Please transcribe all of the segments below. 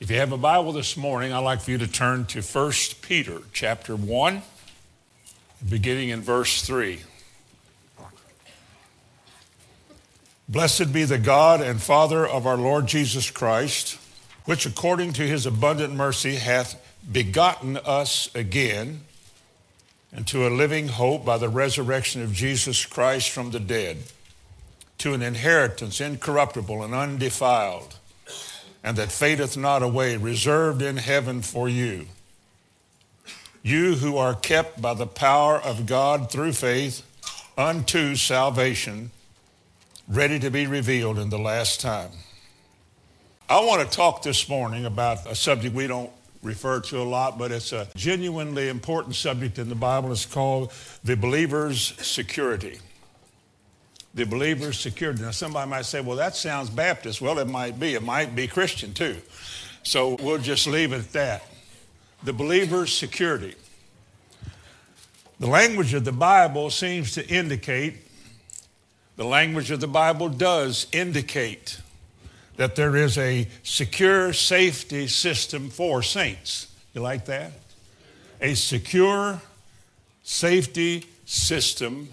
If you have a Bible this morning, I'd like for you to turn to 1 Peter chapter 1, beginning in verse 3. Blessed be the God and Father of our Lord Jesus Christ, which according to his abundant mercy hath begotten us again into a living hope by the resurrection of Jesus Christ from the dead, to an inheritance incorruptible and undefiled and that fadeth not away, reserved in heaven for you. You who are kept by the power of God through faith unto salvation, ready to be revealed in the last time. I want to talk this morning about a subject we don't refer to a lot, but it's a genuinely important subject in the Bible. It's called the believer's security the believer's security. Now, somebody might say, well, that sounds Baptist. Well, it might be. It might be Christian too. So we'll just leave it at that. The believer's security. The language of the Bible seems to indicate, the language of the Bible does indicate that there is a secure safety system for saints. You like that? A secure safety system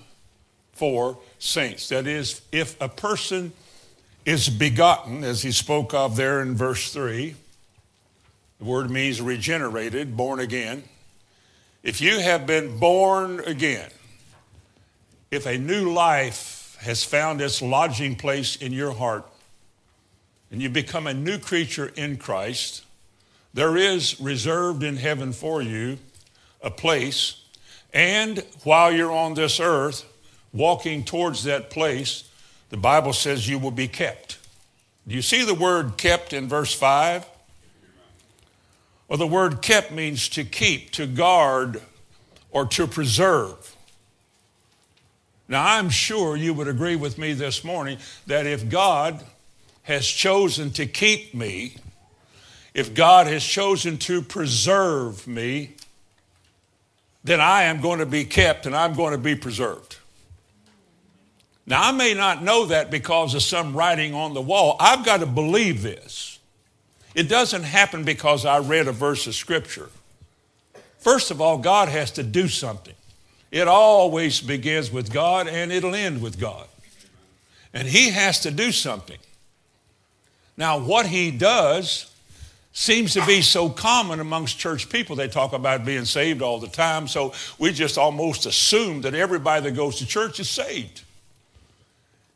for saints. That is, if a person is begotten, as he spoke of there in verse 3, the word means regenerated, born again. If you have been born again, if a new life has found its lodging place in your heart, and you become a new creature in Christ, there is reserved in heaven for you a place. And while you're on this earth, walking towards that place, the Bible says you will be kept. Do you see the word kept in verse 5? Well, the word kept means to keep, to guard, or to preserve. Now, I'm sure you would agree with me this morning that if God has chosen to keep me, if God has chosen to preserve me, then I am going to be kept and I'm going to be preserved. Now, I may not know that because of some writing on the wall. I've got to believe this. It doesn't happen because I read a verse of Scripture. First of all, God has to do something. It always begins with God and it'll end with God. And He has to do something. Now, what He does seems to be so common amongst church people. They talk about being saved all the time, so we just almost assume that everybody that goes to church is saved.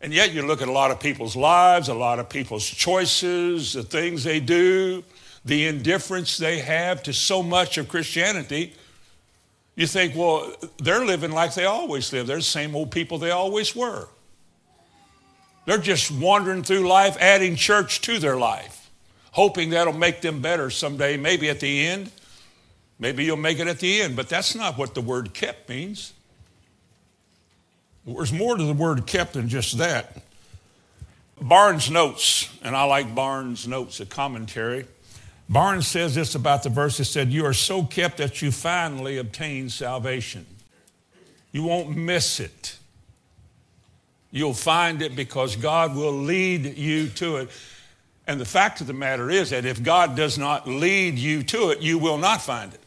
And yet you look at a lot of people's lives, a lot of people's choices, the things they do, the indifference they have to so much of Christianity. You think, well, they're living like they always live. They're the same old people they always were. They're just wandering through life, adding church to their life, hoping that'll make them better someday, maybe at the end. Maybe you'll make it at the end, but that's not what the word kept means. There's more to the word kept than just that. Barnes notes, and I like Barnes notes, a commentary. Barnes says this about the verse. He said, You are so kept that you finally obtain salvation. You won't miss it. You'll find it because God will lead you to it. And the fact of the matter is that if God does not lead you to it, you will not find it.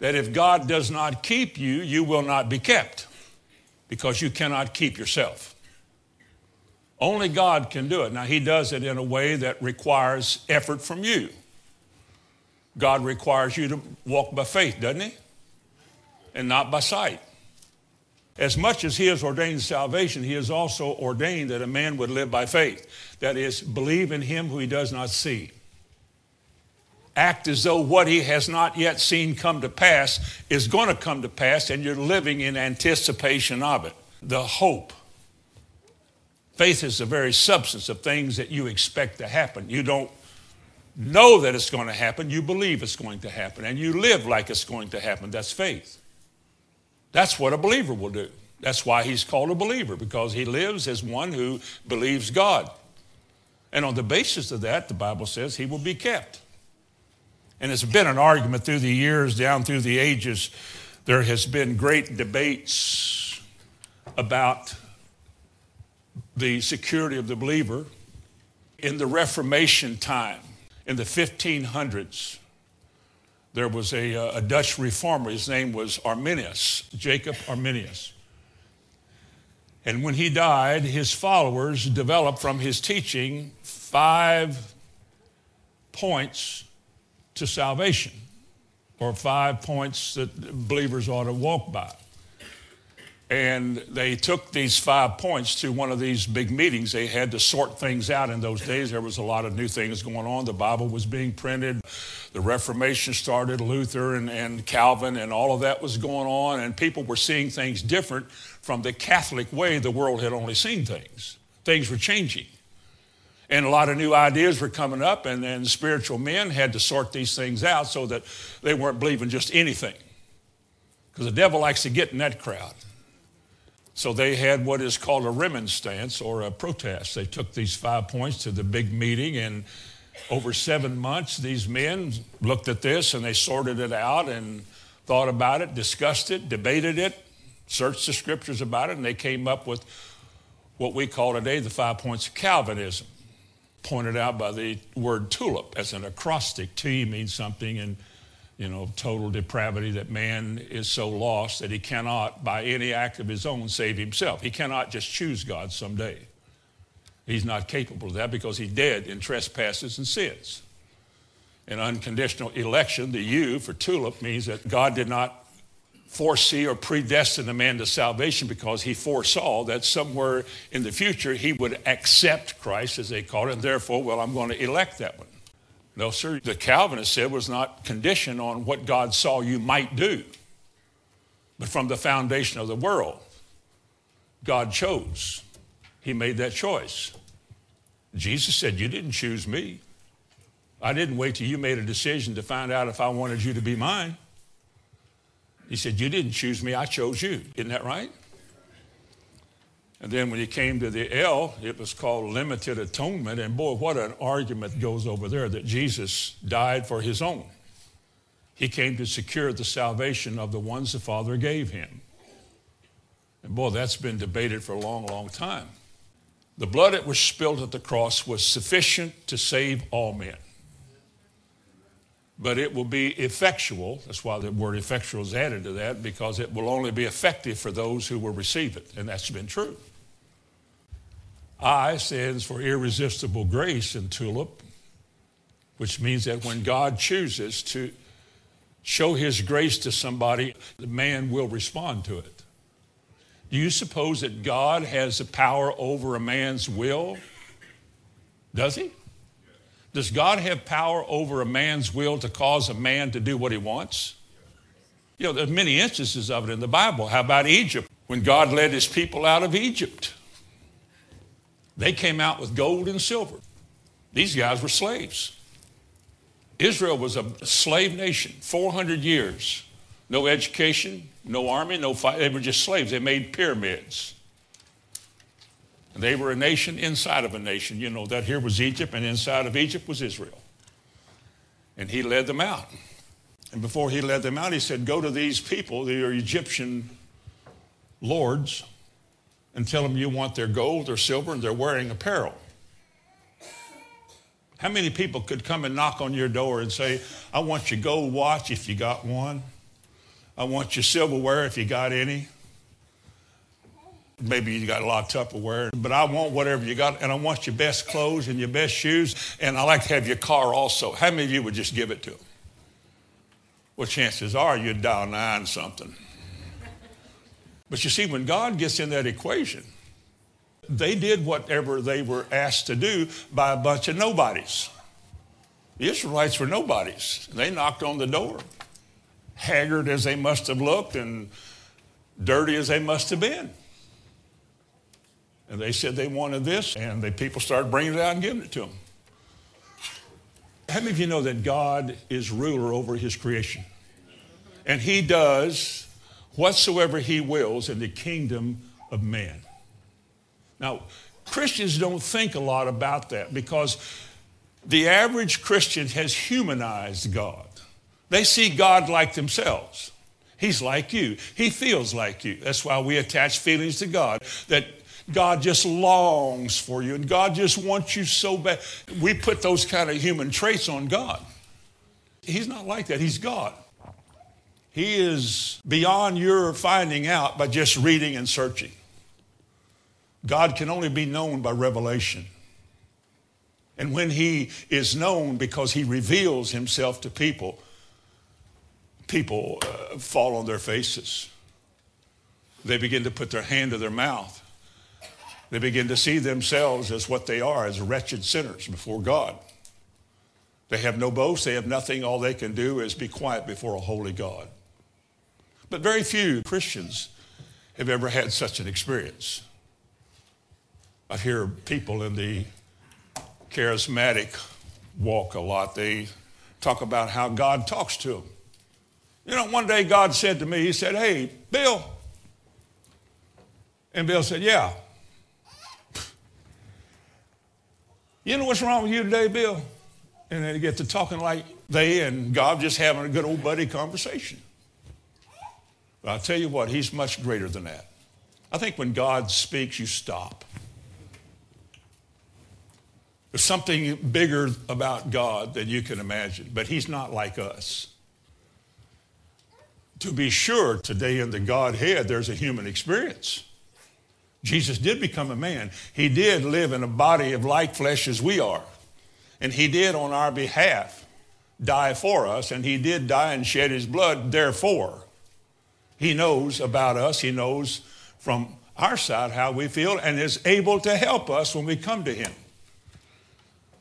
That if God does not keep you, you will not be kept because you cannot keep yourself. Only God can do it. Now, He does it in a way that requires effort from you. God requires you to walk by faith, doesn't He? And not by sight. As much as He has ordained salvation, He has also ordained that a man would live by faith. That is, believe in Him who He does not see act as though what he has not yet seen come to pass is going to come to pass, and you're living in anticipation of it. The hope. Faith is the very substance of things that you expect to happen. You don't know that it's going to happen, you believe it's going to happen, and you live like it's going to happen. That's faith. That's what a believer will do. That's why he's called a believer, because he lives as one who believes God. And on the basis of that, the Bible says he will be kept. And it's been an argument through the years, down through the ages. There has been great debates about the security of the believer. In the Reformation time, in the 1500s, there was a, uh, a Dutch reformer. His name was Arminius, Jacob Arminius. And when he died, his followers developed from his teaching five points to salvation, or five points that believers ought to walk by. And they took these five points to one of these big meetings. They had to sort things out in those days. There was a lot of new things going on. The Bible was being printed. The Reformation started, Luther and, and Calvin, and all of that was going on. And people were seeing things different from the Catholic way the world had only seen things. Things were changing. And a lot of new ideas were coming up, and then spiritual men had to sort these things out so that they weren't believing just anything. Because the devil likes to get in that crowd. So they had what is called a remonstrance or a protest. They took these five points to the big meeting, and over seven months, these men looked at this and they sorted it out and thought about it, discussed it, debated it, searched the scriptures about it, and they came up with what we call today the five points of Calvinism, pointed out by the word tulip as an acrostic. T means something, and you know, total depravity that man is so lost that he cannot, by any act of his own, save himself. He cannot just choose God someday. He's not capable of that because he's dead in trespasses and sins. In unconditional election, the U for tulip means that God did not foresee or predestine a man to salvation because he foresaw that somewhere in the future he would accept Christ, as they call it, and therefore, well, I'm going to elect that one. No, sir. The Calvinist said was not conditioned on what God saw you might do, but from the foundation of the world. God chose. He made that choice. Jesus said, You didn't choose me. I didn't wait till you made a decision to find out if I wanted you to be mine. He said, You didn't choose me, I chose you. Isn't that right? And then when he came to the L, it was called limited atonement. And boy, what an argument goes over there that Jesus died for his own. He came to secure the salvation of the ones the Father gave him. And boy, that's been debated for a long, long time. The blood that was spilled at the cross was sufficient to save all men. But it will be effectual. That's why the word effectual is added to that, because it will only be effective for those who will receive it. And that's been true. I stands for irresistible grace in TULIP, which means that when God chooses to show his grace to somebody, the man will respond to it. Do you suppose that God has the power over a man's will? Does he? Does God have power over a man's will to cause a man to do what he wants? You know, there's many instances of it in the Bible. How about Egypt? When God led his people out of Egypt, they came out with gold and silver. These guys were slaves. Israel was a slave nation, 400 years. No education, no army, no fight. They were just slaves. They made pyramids. They were a nation inside of a nation. You know, that here was Egypt, and inside of Egypt was Israel. And he led them out. And before he led them out, he said, Go to these people, are Egyptian lords, and tell them you want their gold, their silver, and their wearing apparel. How many people could come and knock on your door and say, I want your gold watch if you got one? I want your silverware if you got any. Maybe you got a lot of Tupperware, but I want whatever you got, and I want your best clothes and your best shoes, and I like to have your car also. How many of you would just give it to them? Well, chances are you'd dial nine something. But you see, when God gets in that equation, they did whatever they were asked to do by a bunch of nobodies. The Israelites were nobodies. They knocked on the door, haggard as they must have looked and dirty as they must have been. And they said they wanted this, and the people started bringing it out and giving it to them. How many of you know that God is ruler over his creation? And he does whatsoever he wills in the kingdom of man. Now, Christians don't think a lot about that because the average Christian has humanized God. They see God like themselves. He's like you. He feels like you. That's why we attach feelings to God that God just longs for you and God just wants you so bad. We put those kind of human traits on God. He's not like that. He's God. He is beyond your finding out by just reading and searching. God can only be known by revelation. And when he is known because he reveals himself to people, people uh, fall on their faces. They begin to put their hand to their mouth. They begin to see themselves as what they are, as wretched sinners before God. They have no boast, they have nothing. All they can do is be quiet before a holy God. But very few Christians have ever had such an experience. I hear people in the charismatic walk a lot. They talk about how God talks to them. You know, one day God said to me, He said, Hey, Bill. And Bill said, Yeah. You know what's wrong with you today, Bill? And they get to talking like they and God just having a good old buddy conversation. But I'll tell you what, He's much greater than that. I think when God speaks, you stop. There's something bigger about God than you can imagine, but He's not like us. To be sure, today in the Godhead, there's a human experience. Jesus did become a man. He did live in a body of like flesh as we are. And He did, on our behalf, die for us. And He did die and shed His blood, therefore. He knows about us. He knows from our side how we feel and is able to help us when we come to Him.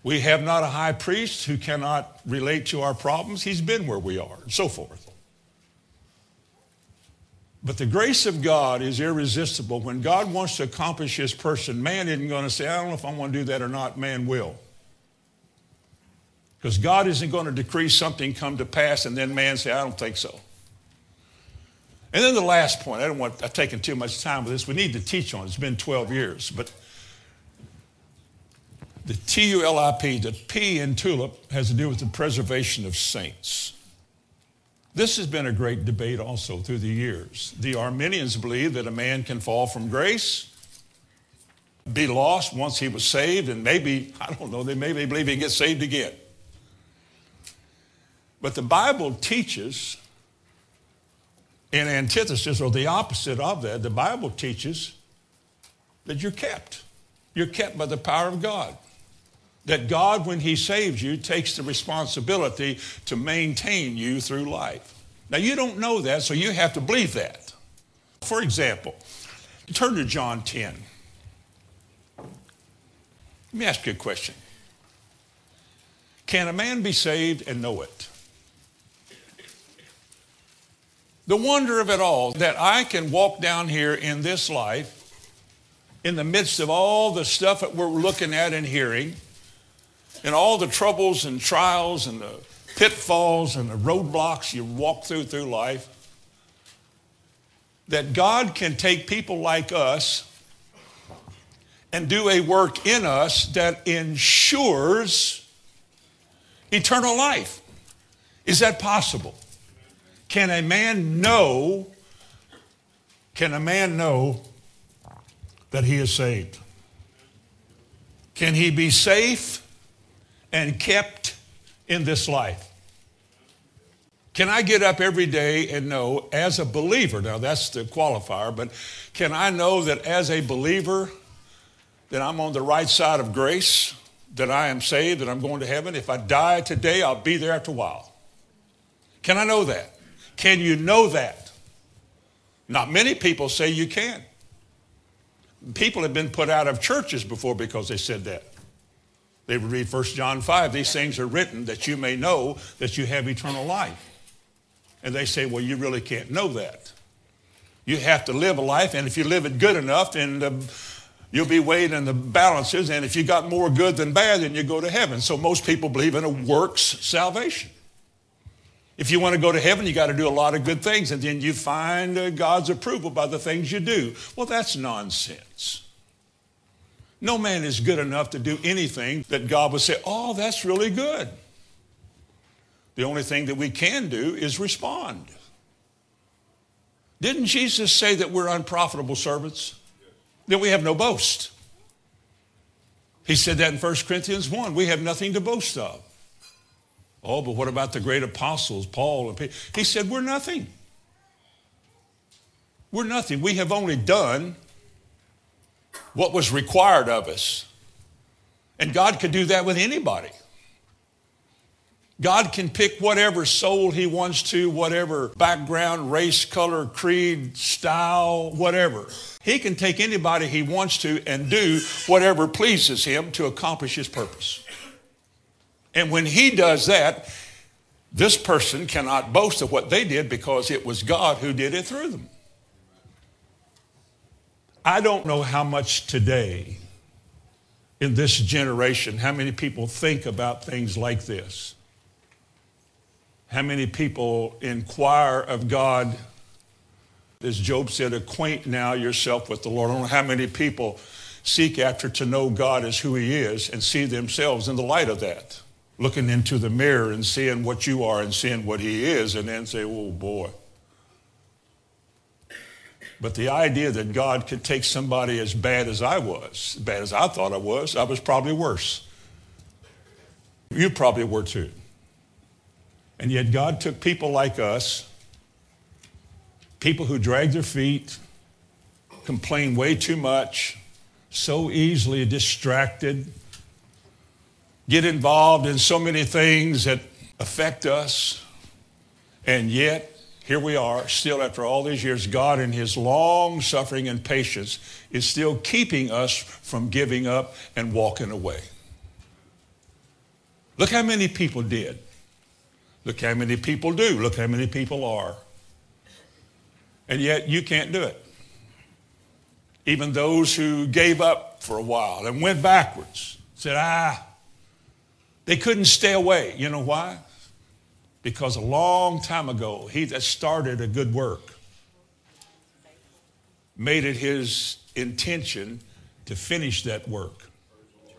We have not a high priest who cannot relate to our problems. He's been where we are, and so forth. But the grace of God is irresistible. When God wants to accomplish his person, man isn't going to say, I don't know if I want to do that or not. Man will. Because God isn't going to decree something come to pass and then man say, I don't think so. And then the last point, I don't want, I've taken too much time with this. We need to teach on it. It's been 12 years. But the T U L I P, the P in tulip, has to do with the preservation of saints. This has been a great debate also through the years. The Arminians believe that a man can fall from grace, be lost once he was saved, and maybe, I don't know, they maybe believe he gets saved again. But the Bible teaches, in antithesis or the opposite of that, the Bible teaches that you're kept. You're kept by the power of God that God, when He saves you, takes the responsibility to maintain you through life. Now, you don't know that, so you have to believe that. For example, turn to John 10. Let me ask you a question Can a man be saved and know it? The wonder of it all that I can walk down here in this life in the midst of all the stuff that we're looking at and hearing and all the troubles and trials and the pitfalls and the roadblocks you walk through through life, that God can take people like us and do a work in us that ensures eternal life. Is that possible? Can a man know? Can a man know that he is saved? Can he be safe and kept in this life. Can I get up every day and know, as a believer, now that's the qualifier, but can I know that as a believer, that I'm on the right side of grace, that I am saved, that I'm going to heaven? If I die today, I'll be there after a while. Can I know that? Can you know that? Not many people say you can. People have been put out of churches before because they said that. They would read 1 John 5. These things are written that you may know that you have eternal life. And they say, well, you really can't know that. You have to live a life, and if you live it good enough, then the, you'll be weighed in the balances. And if you got more good than bad, then you go to heaven. So most people believe in a works salvation. If you want to go to heaven, you got to do a lot of good things, and then you find uh, God's approval by the things you do. Well, that's nonsense. No man is good enough to do anything that God would say, oh, that's really good. The only thing that we can do is respond. Didn't Jesus say that we're unprofitable servants? That we have no boast. He said that in 1 Corinthians 1. We have nothing to boast of. Oh, but what about the great apostles, Paul and Peter? He said, We're nothing. We're nothing. We have only done what was required of us. And God could do that with anybody. God can pick whatever soul He wants to, whatever background, race, color, creed, style, whatever. He can take anybody He wants to and do whatever pleases Him to accomplish His purpose. And when He does that, this person cannot boast of what they did because it was God who did it through them. I don't know how much today in this generation, how many people think about things like this. How many people inquire of God, as Job said, acquaint now yourself with the Lord. I don't know how many people seek after to know God as who He is and see themselves in the light of that. Looking into the mirror and seeing what you are and seeing what He is, and then say, oh boy. But the idea that God could take somebody as bad as I was, as bad as I thought I was, I was probably worse. You probably were too. And yet God took people like us, people who drag their feet, complain way too much, so easily distracted, get involved in so many things that affect us, and yet here we are, still after all these years, God in his long suffering and patience is still keeping us from giving up and walking away. Look how many people did. Look how many people do. Look how many people are. And yet you can't do it. Even those who gave up for a while and went backwards said, ah, they couldn't stay away. You know why? Because a long time ago, he that started a good work made it his intention to finish that work.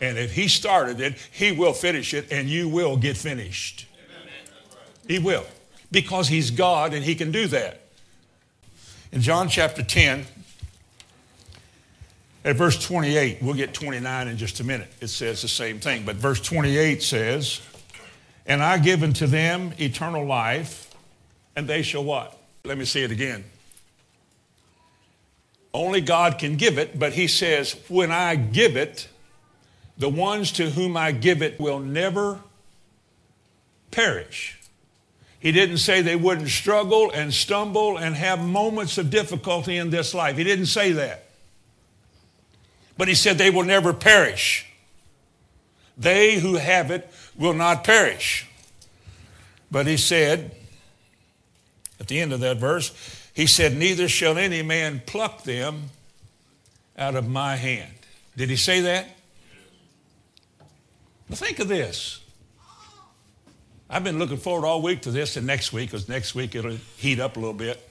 And if he started it, he will finish it and you will get finished. He will. Because he's God and he can do that. In John chapter 10, at verse 28, we'll get 29 in just a minute. It says the same thing. But verse 28 says, And I give unto them eternal life, and they shall what? Let me say it again. Only God can give it, but he says, When I give it, the ones to whom I give it will never perish. He didn't say they wouldn't struggle and stumble and have moments of difficulty in this life. He didn't say that. But he said they will never perish. They who have it will not perish. But he said, at the end of that verse, he said, Neither shall any man pluck them out of my hand. Did he say that? Now think of this. I've been looking forward all week to this and next week, because next week it'll heat up a little bit.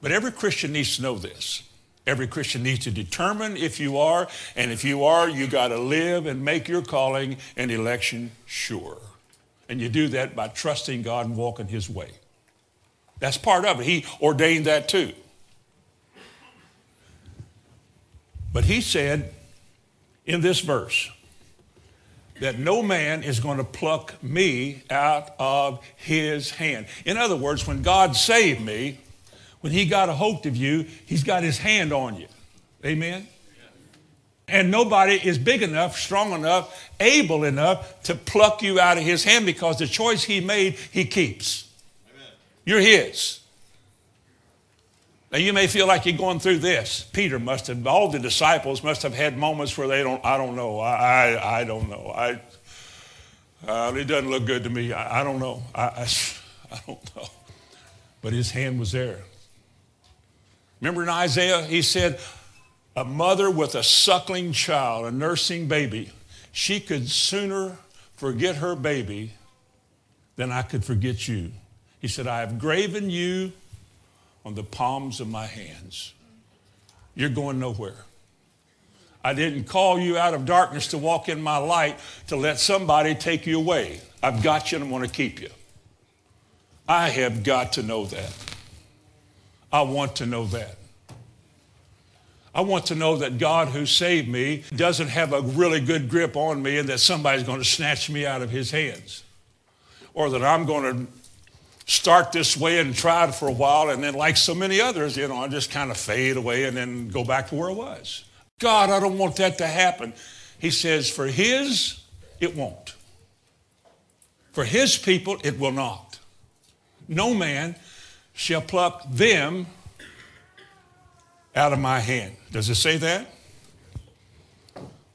But every Christian needs to know this. Every Christian needs to determine if you are, and if you are, you got to live and make your calling and election sure. And you do that by trusting God and walking His way. That's part of it. He ordained that too. But He said in this verse, that no man is going to pluck me out of his hand. In other words, when God saved me, when he got a hold of you, he's got his hand on you. Amen? And nobody is big enough, strong enough, able enough to pluck you out of his hand because the choice he made, he keeps. Amen. You're his. Now you may feel like you're going through this. Peter must have, all the disciples must have had moments where they don't, I don't know, I, I, I don't know. I, uh, it doesn't look good to me. I, I don't know. I, I, I don't know. But his hand was there. Remember in Isaiah, he said, a mother with a suckling child, a nursing baby, she could sooner forget her baby than I could forget you. He said, I have graven you on the palms of my hands. You're going nowhere. I didn't call you out of darkness to walk in my light to let somebody take you away. I've got you and I'm going to keep you. I have got to know that. I want to know that. I want to know that God who saved me doesn't have a really good grip on me and that somebody's going to snatch me out of his hands. Or that I'm going to start this way and try it for a while and then, like so many others, you know, I just kind of fade away and then go back to where I was. God, I don't want that to happen. He says, for his, it won't. For his people, it will not. No man shall pluck them out of my hand. Does it say that?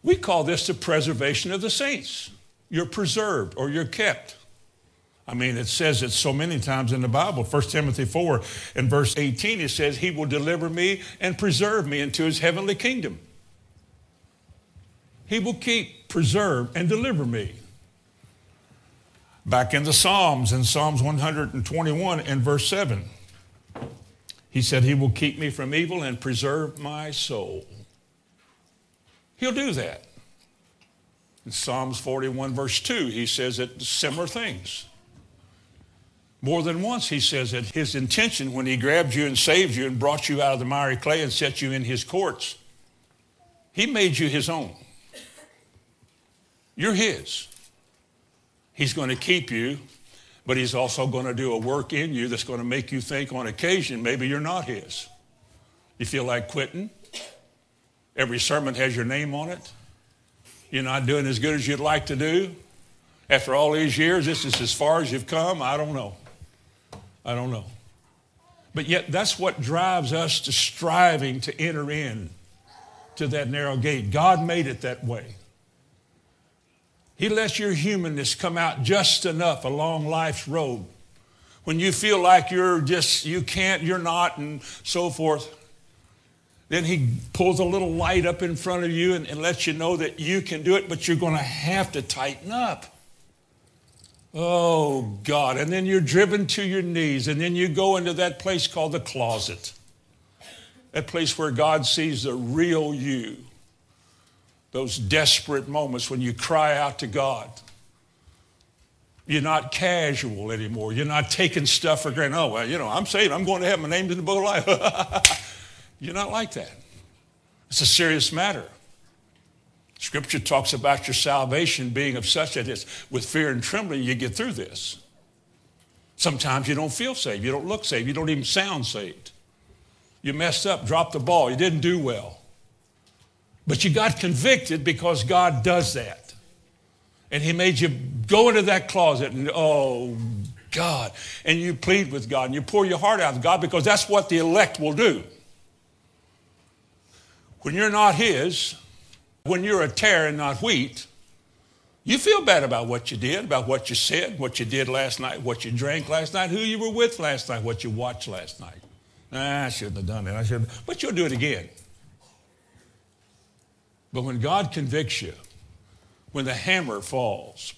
We call this the preservation of the saints. You're preserved or you're kept. I mean, it says it so many times in the Bible. 1 Timothy 4 and verse 18, it says, He will deliver me and preserve me into his heavenly kingdom. He will keep, preserve, and deliver me. Back in the Psalms, in Psalms 121 and verse 7, he said, He will keep me from evil and preserve my soul. He'll do that. In Psalms 41, verse 2, he says that similar things. More than once, he says that his intention when he grabbed you and saved you and brought you out of the miry clay and set you in his courts, he made you his own. You're his. He's going to keep you but he's also going to do a work in you that's going to make you think on occasion maybe you're not his. You feel like quitting? Every sermon has your name on it. You're not doing as good as you'd like to do. After all these years, this is as far as you've come. I don't know. I don't know. But yet, that's what drives us to striving to enter in to that narrow gate. God made it that way. He lets your humanness come out just enough along life's road. When you feel like you're just, you can't, you're not, and so forth, then he pulls a little light up in front of you and, and lets you know that you can do it, but you're going to have to tighten up. Oh, God. And then you're driven to your knees, and then you go into that place called the closet. That place where God sees the real you those desperate moments when you cry out to God. You're not casual anymore. You're not taking stuff for granted. Oh, well, you know, I'm saying I'm going to have my name in the book of life. You're not like that. It's a serious matter. Scripture talks about your salvation being of such that it's with fear and trembling you get through this. Sometimes you don't feel saved. You don't look saved. You don't even sound saved. You messed up, dropped the ball. You didn't do well. But you got convicted because God does that. And He made you go into that closet and, oh, God. And you plead with God and you pour your heart out to God because that's what the elect will do. When you're not His, when you're a tare and not wheat, you feel bad about what you did, about what you said, what you did last night, what you drank last night, who you were with last night, what you watched last night. Nah, I shouldn't have done that. I should But you'll do it again. But when God convicts you, when the hammer falls,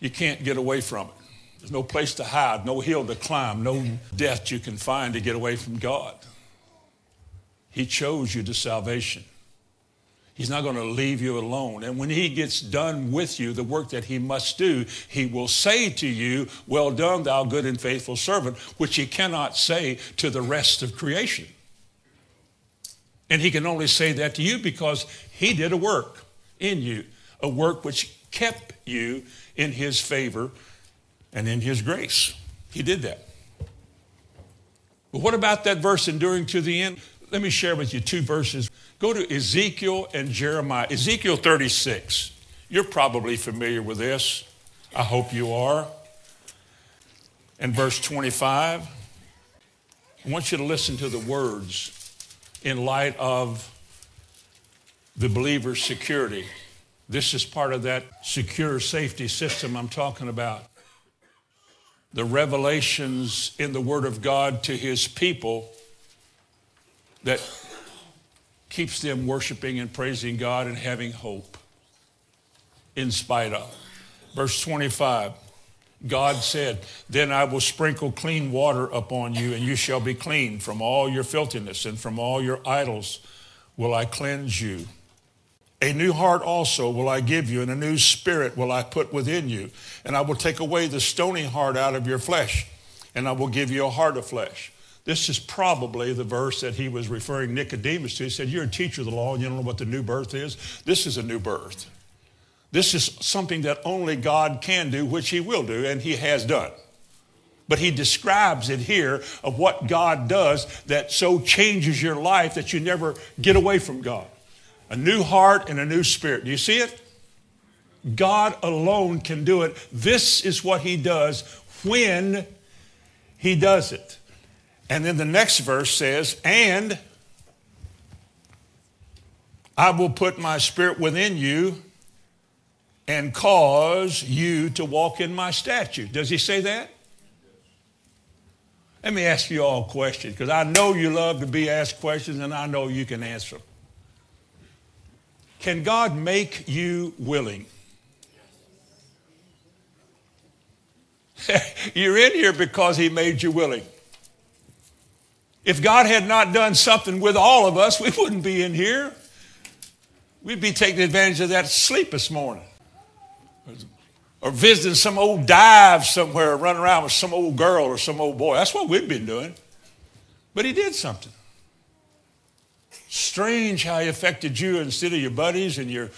you can't get away from it. There's no place to hide, no hill to climb, no death you can find to get away from God. He chose you to salvation. He's not going to leave you alone. And when he gets done with you, the work that he must do, he will say to you, Well done, thou good and faithful servant, which he cannot say to the rest of creation. And he can only say that to you because he did a work in you, a work which kept you in his favor and in his grace. He did that. But what about that verse enduring to the end? Let me share with you two verses. Go to Ezekiel and Jeremiah. Ezekiel 36. You're probably familiar with this. I hope you are. And verse 25. I want you to listen to the words in light of the believer's security. This is part of that secure safety system I'm talking about. The revelations in the Word of God to His people that keeps them worshiping and praising God and having hope in spite of. Verse 25 God said, Then I will sprinkle clean water upon you, and you shall be clean from all your filthiness, and from all your idols will I cleanse you. A new heart also will I give you, and a new spirit will I put within you. And I will take away the stony heart out of your flesh, and I will give you a heart of flesh. This is probably the verse that he was referring Nicodemus to. He said, You're a teacher of the law and you don't know what the new birth is. This is a new birth. This is something that only God can do, which he will do, and he has done. But he describes it here of what God does that so changes your life that you never get away from God. A new heart and a new spirit. Do you see it? God alone can do it. This is what he does when he does it. And then the next verse says, And I will put my spirit within you and cause you to walk in my statute. Does he say that? Let me ask you all a question because I know you love to be asked questions and I know you can answer them. Can God make you willing? You're in here because he made you willing. If God had not done something with all of us, we wouldn't be in here. We'd be taking advantage of that sleep this morning. Or visiting some old dive somewhere, or running around with some old girl or some old boy. That's what we've been doing. But he did something. Strange how he affected you instead of your buddies and your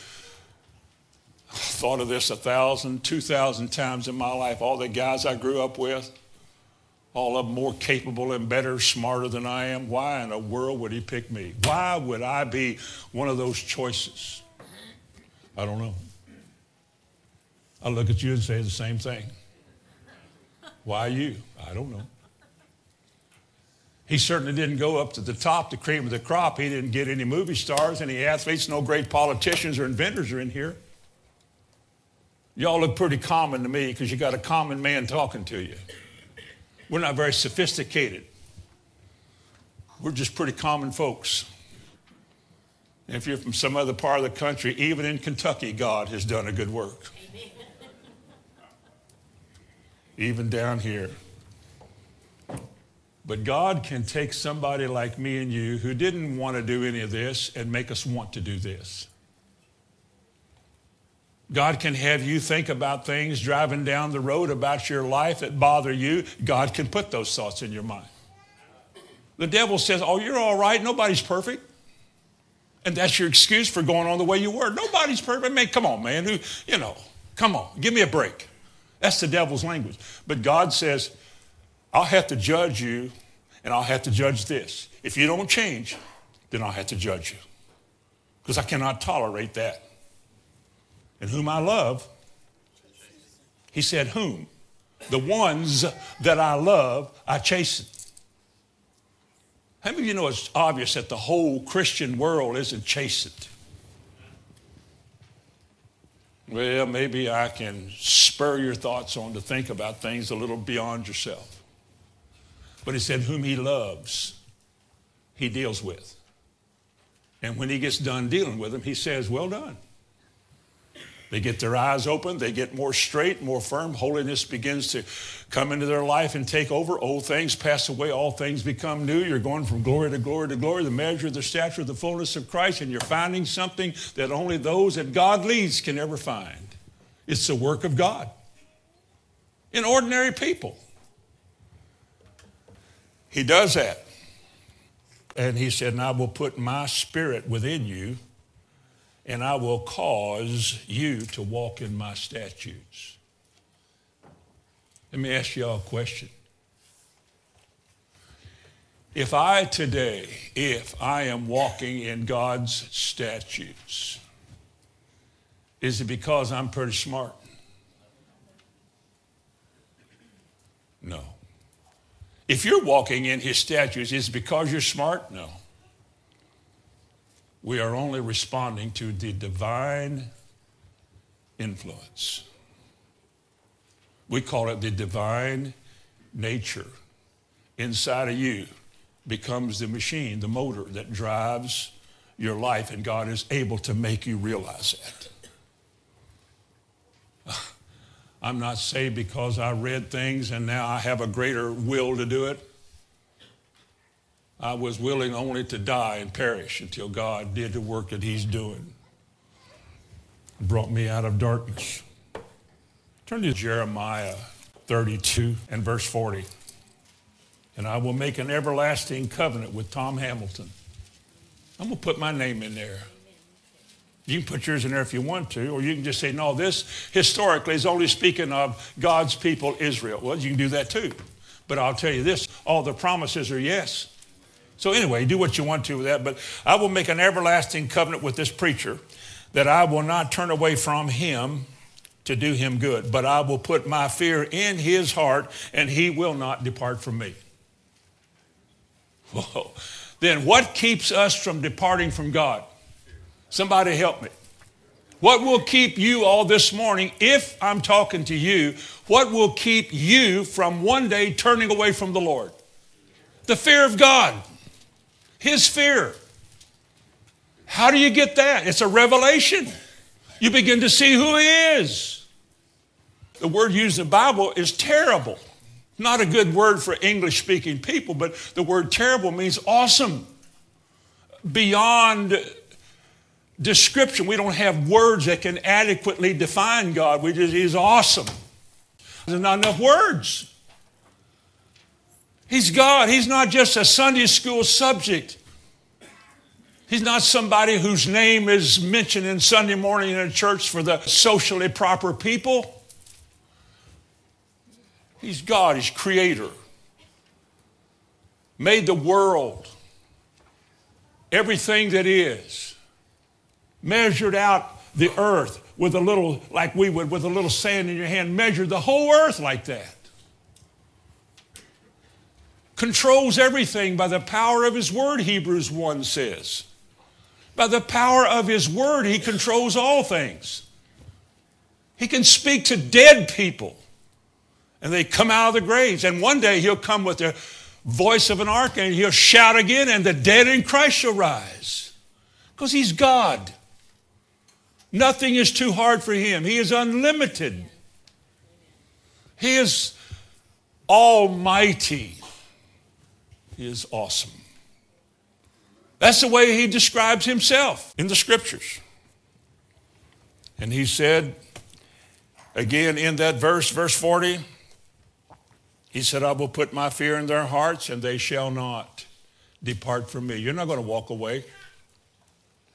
I thought of this a thousand, two thousand times in my life. All the guys I grew up with, all of them more capable and better, smarter than I am. Why in the world would he pick me? Why would I be one of those choices? I don't know. I look at you and say the same thing. Why you? I don't know. He certainly didn't go up to the top, the cream of the crop. He didn't get any movie stars, any athletes, no great politicians or inventors are in here. Y'all look pretty common to me because you got a common man talking to you. We're not very sophisticated. We're just pretty common folks. And if you're from some other part of the country, even in Kentucky, God has done a good work. Even down here. But God can take somebody like me and you who didn't want to do any of this and make us want to do this. God can have you think about things driving down the road about your life that bother you. God can put those thoughts in your mind. The devil says, Oh, you're all right. Nobody's perfect. And that's your excuse for going on the way you were. Nobody's perfect. Man, come on, man. Who, you know, come on. Give me a break. That's the devil's language. But God says, I'll have to judge you and I'll have to judge this. If you don't change, then I'll have to judge you. Because I cannot tolerate that and whom I love. He said, Whom? The ones that I love, I chasten. How many of you know it's obvious that the whole Christian world isn't chastened? Well, maybe I can spur your thoughts on to think about things a little beyond yourself. But he said, Whom he loves, he deals with. And when he gets done dealing with them, he says, Well done. They get their eyes open, they get more straight, more firm. Holiness begins to come into their life and take over. Old things pass away, all things become new. You're going from glory to glory to glory, the measure, the stature, the fullness of Christ, and you're finding something that only those that God leads can ever find. It's the work of God in ordinary people. He does that. And he said, And I will put my spirit within you and I will cause you to walk in my statutes. Let me ask you all a question. If I today, if I am walking in God's statutes, is it because I'm pretty smart? No. If you're walking in his statutes, is it because you're smart? No we are only responding to the divine influence. We call it the divine nature inside of you becomes the machine, the motor that drives your life, and God is able to make you realize that. I'm not saved because I read things and now I have a greater will to do it. I was willing only to die and perish until God did the work that He's doing. Brought me out of darkness. Turn to Jeremiah 32 and verse 40. And I will make an everlasting covenant with Tom Hamilton. I'm going to put my name in there. You can put yours in there if you want to, or you can just say, no, this historically is only speaking of God's people, Israel. Well, you can do that too. But I'll tell you this all the promises are yes. So, anyway, do what you want to with that. But I will make an everlasting covenant with this preacher that I will not turn away from him to do him good, but I will put my fear in his heart and he will not depart from me. Whoa. Then what keeps us from departing from God? Somebody help me. What will keep you all this morning, if I'm talking to you, what will keep you from one day turning away from the Lord? The fear of God, His fear. How do you get that? It's a revelation. You begin to see who He is. The word used in the Bible is terrible. Not a good word for English speaking people, but the word terrible means awesome. Beyond description. We don't have words that can adequately define God. We just, He's awesome. There's not enough words. He's God. He's not just a Sunday school subject. He's not somebody whose name is mentioned in Sunday morning in a church for the socially proper people. He's God, He's creator. Made the world, everything that is measured out the earth with a little, like we would, with a little sand in your hand, measured the whole earth like that. Controls everything by the power of His Word, Hebrews 1 says. By the power of His Word, He controls all things. He can speak to dead people, and they come out of the graves. And one day He'll come with the voice of an archangel, He'll shout again, and the dead in Christ shall rise. Because He's God. Nothing is too hard for him. He is unlimited. He is almighty. Is awesome. That's the way he describes himself in the scriptures. And he said, again in that verse, verse 40, he said, I will put my fear in their hearts and they shall not depart from me. You're not going to walk away.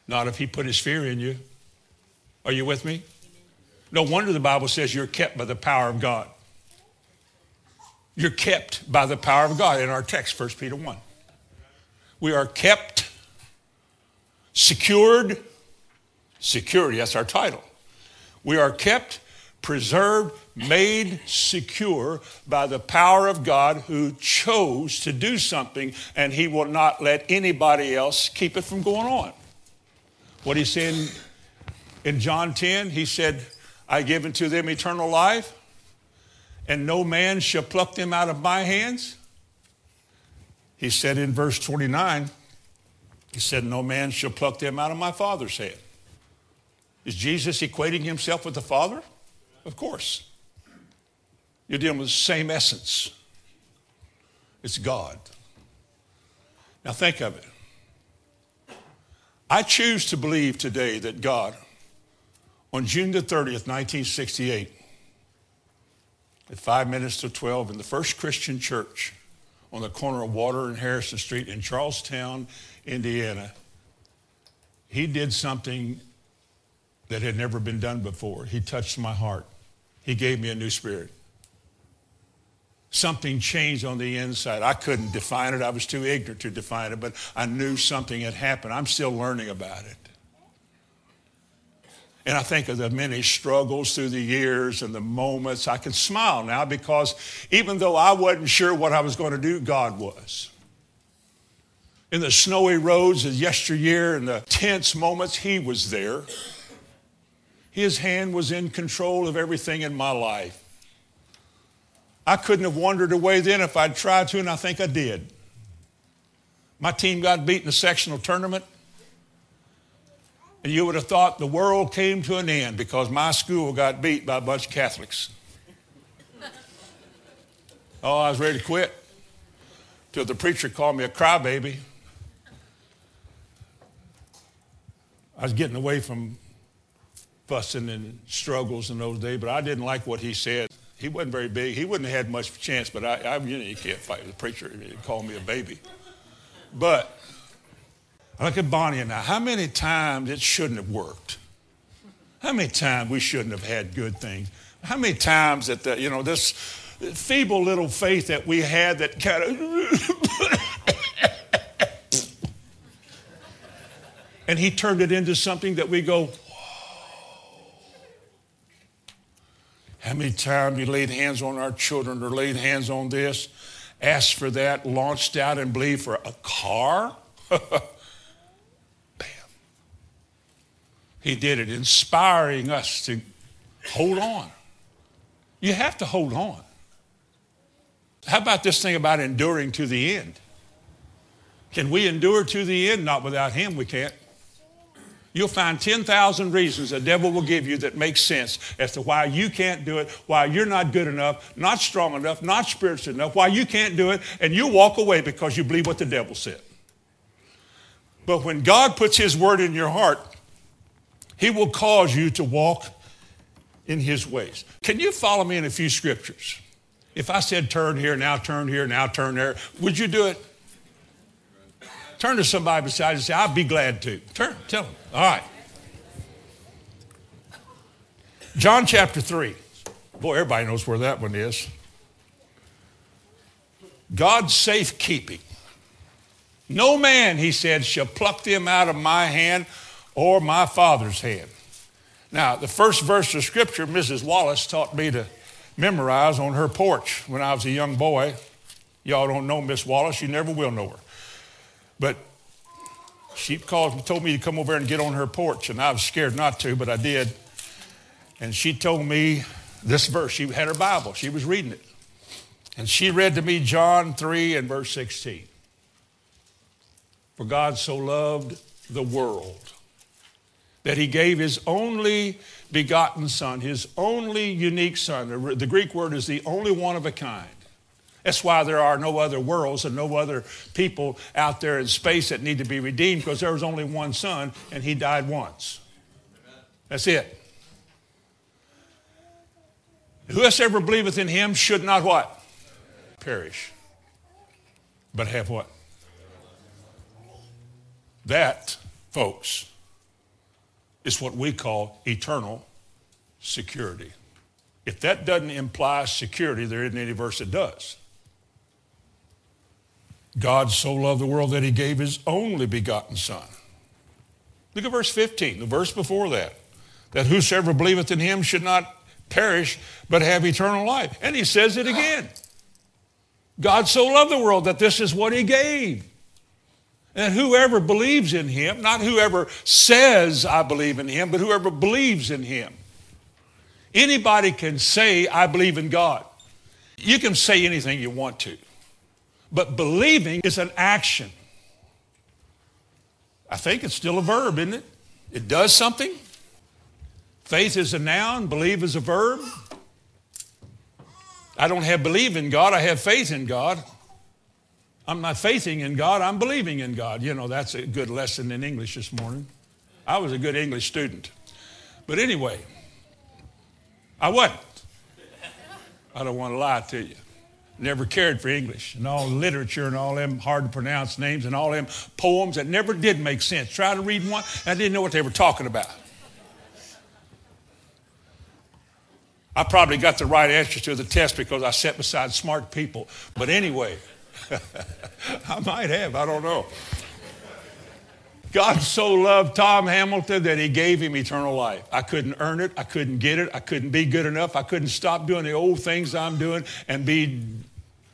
Not if he put his fear in you. Are you with me? No wonder the Bible says you're kept by the power of God. You're kept by the power of God in our text, 1 Peter 1. We are kept, secured, security, that's our title. We are kept, preserved, made secure by the power of God who chose to do something and he will not let anybody else keep it from going on. What he's saying in John 10, he said, I give unto them eternal life, and no man shall pluck them out of my hands. He said in verse 29, he said, No man shall pluck them out of my Father's hand. Is Jesus equating himself with the Father? Of course. You're dealing with the same essence. It's God. Now think of it. I choose to believe today that God on June the 30th, 1968, at five minutes to 12, in the first Christian church on the corner of Water and Harrison Street in Charlestown, Indiana, he did something that had never been done before. He touched my heart. He gave me a new spirit. Something changed on the inside. I couldn't define it. I was too ignorant to define it, but I knew something had happened. I'm still learning about it. And I think of the many struggles through the years and the moments. I can smile now because even though I wasn't sure what I was going to do, God was. In the snowy roads of yesteryear and the tense moments, He was there. His hand was in control of everything in my life. I couldn't have wandered away then if I'd tried to, and I think I did. My team got beat in the sectional tournament. And you would have thought the world came to an end because my school got beat by a bunch of Catholics. oh, I was ready to quit till the preacher called me a crybaby. I was getting away from fussing and struggles in those days, but I didn't like what he said. he wasn't very big. He wouldn't have had much chance, but I, I you know, you can't fight the preacher. He called me a baby. But look at Bonnie and I. How many times it shouldn't have worked? How many times we shouldn't have had good things? How many times that, the, you know, this feeble little faith that we had that kind of. and he turned it into something that we go, How many times we laid hands on our children or laid hands on this, asked for that, launched out and believed for a car? He did it, inspiring us to hold on. You have to hold on. How about this thing about enduring to the end? Can we endure to the end? Not without Him, we can't. You'll find 10,000 reasons the devil will give you that make sense as to why you can't do it, why you're not good enough, not strong enough, not spiritual enough, why you can't do it, and you walk away because you believe what the devil said. But when God puts his word in your heart, he will cause you to walk in his ways. Can you follow me in a few scriptures? If I said turn here, now turn here, now turn there, would you do it? Turn to somebody beside you and say, I'll be glad to. Turn, tell them. All right. John chapter 3. Boy, everybody knows where that one is. God's safekeeping. No man, he said, shall pluck them out of my hand or my Father's head. Now, the first verse of Scripture, Mrs. Wallace taught me to memorize on her porch when I was a young boy. Y'all don't know Miss Wallace, you never will know her. But she called, told me to come over and get on her porch, and I was scared not to, but I did. And she told me this verse. She had her Bible, she was reading it. And she read to me John 3 and verse 16. For God so loved the world that he gave his only begotten Son, his only unique Son. The Greek word is the only one of a kind. That's why there are no other worlds and no other people out there in space that need to be redeemed because there was only one son and he died once. That's it. Whosoever believeth in him should not what? Perish. But have what? That, folks, is what we call eternal security. If that doesn't imply security, there isn't any verse that does. God so loved the world that he gave his only begotten Son. Look at verse 15, the verse before that. That whosoever believeth in him should not perish, but have eternal life. And he says it again. God so loved the world that this is what he gave. And whoever believes in him, not whoever says, I believe in him, but whoever believes in him. Anybody can say, I believe in God. You can say anything you want to. But believing is an action. I think it's still a verb, isn't it? It does something. Faith is a noun, believe is a verb. I don't have believe in God, I have faith in God. I'm not faithing in God, I'm believing in God. You know, that's a good lesson in English this morning. I was a good English student. But anyway, I wasn't. I don't want to lie to you never cared for English and all literature and all them hard to pronounce names and all them poems that never did make sense. Try to read one, I didn't know what they were talking about. I probably got the right answer to the test because I sat beside smart people. But anyway, I might have, I don't know. God so loved Tom Hamilton that he gave him eternal life. I couldn't earn it. I couldn't get it. I couldn't be good enough. I couldn't stop doing the old things I'm doing and be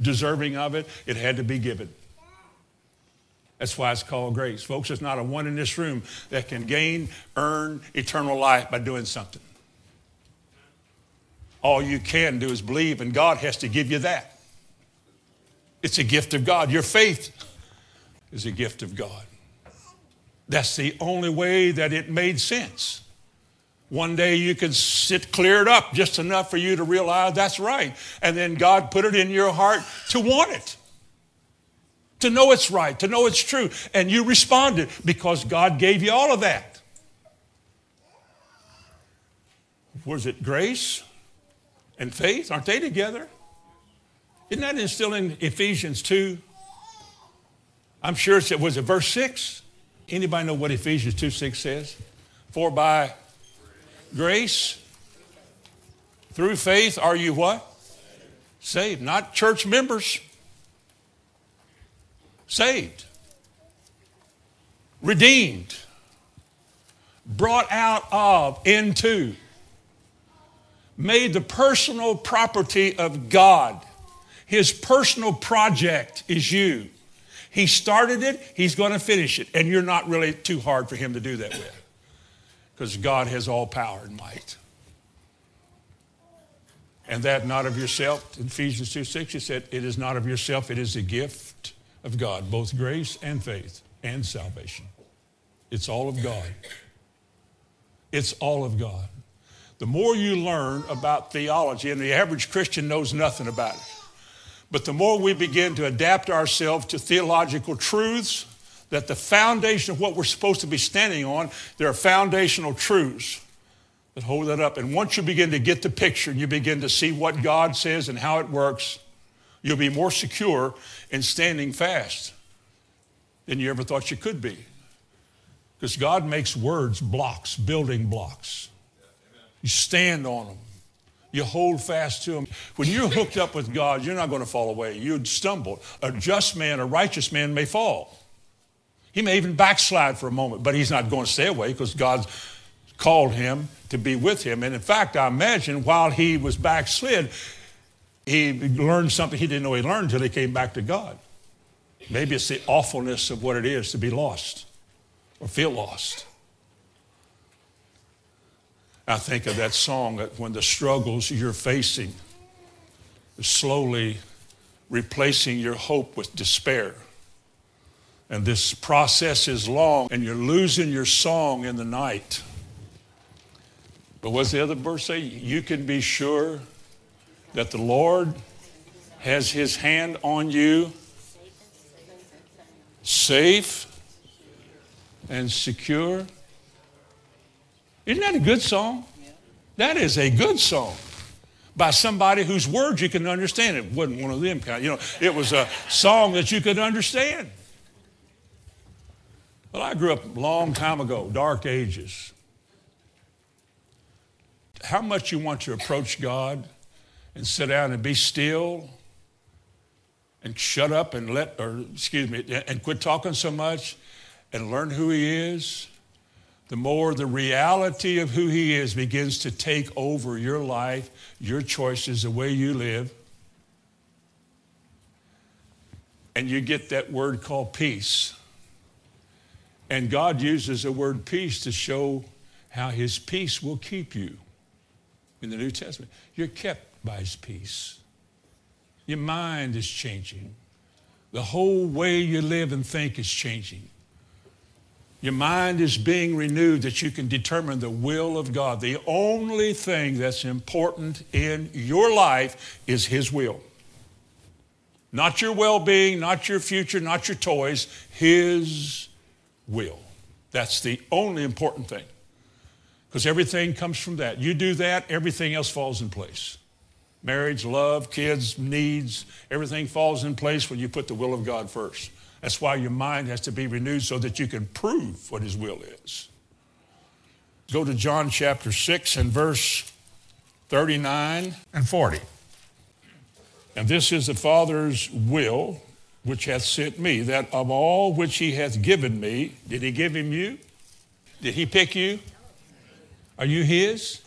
deserving of it. It had to be given. That's why it's called grace. Folks, there's not a one in this room that can gain, earn eternal life by doing something. All you can do is believe, and God has to give you that. It's a gift of God. Your faith is a gift of God. That's the only way that it made sense. One day you could sit cleared up just enough for you to realize that's right. And then God put it in your heart to want it, to know it's right, to know it's true. And you responded because God gave you all of that. Was it grace? and faith, aren't they together? Isn't that instilled in Ephesians 2? I'm sure it was it verse 6? Anybody know what Ephesians 2 6 says? For by grace through faith are you what? Saved. Not church members. Saved. Redeemed. Brought out of, into. Made the personal property of God. His personal project is you. He started it, He's going to finish it. And you're not really too hard for Him to do that with because God has all power and might. And that not of yourself, Ephesians 2 6, he said, It is not of yourself, it is a gift of God, both grace and faith and salvation. It's all of God. It's all of God. The more you learn about theology, and the average Christian knows nothing about it, but the more we begin to adapt ourselves to theological truths, that the foundation of what we're supposed to be standing on, there are foundational truths that hold that up. And once you begin to get the picture and you begin to see what God says and how it works, you'll be more secure in standing fast than you ever thought you could be. Because God makes words blocks, building blocks. You stand on them. You hold fast to them. When you're hooked up with God, you're not going to fall away. You'd stumble. A just man, a righteous man may fall. He may even backslide for a moment, but he's not going to stay away because God's called him to be with him. And in fact, I imagine while he was backslid, he learned something he didn't know he learned until he came back to God. Maybe it's the awfulness of what it is to be lost or feel lost. I think of that song that when the struggles you're facing is slowly replacing your hope with despair. And this process is long, and you're losing your song in the night. But what's the other verse say? You can be sure that the Lord has his hand on you, safe and secure. Isn't that a good song? That is a good song by somebody whose words you can understand. It wasn't one of them kind. You know, it was a song that you could understand. Well, I grew up a long time ago, dark ages how much you want to approach God and sit down and be still and shut up and let, or excuse me, and quit talking so much and learn who He is, the more the reality of who He is begins to take over your life, your choices, the way you live. And you get that word called peace. And God uses the word peace to show how His peace will keep you in the New Testament. You're kept by his peace. Your mind is changing. The whole way you live and think is changing. Your mind is being renewed that you can determine the will of God. The only thing that's important in your life is His will. Not your well being, not your future, not your toys, His will. That's the only important thing because everything comes from that. You do that, everything else falls in place. Marriage, love, kids, needs, everything falls in place when you put the will of God first. That's why your mind has to be renewed so that you can prove what His will is. Go to John chapter 6 and verse 39 and 40. And this is the Father's will which hath sent me, that of all which he hath given me, did he give him you? Did he pick you? Are you his?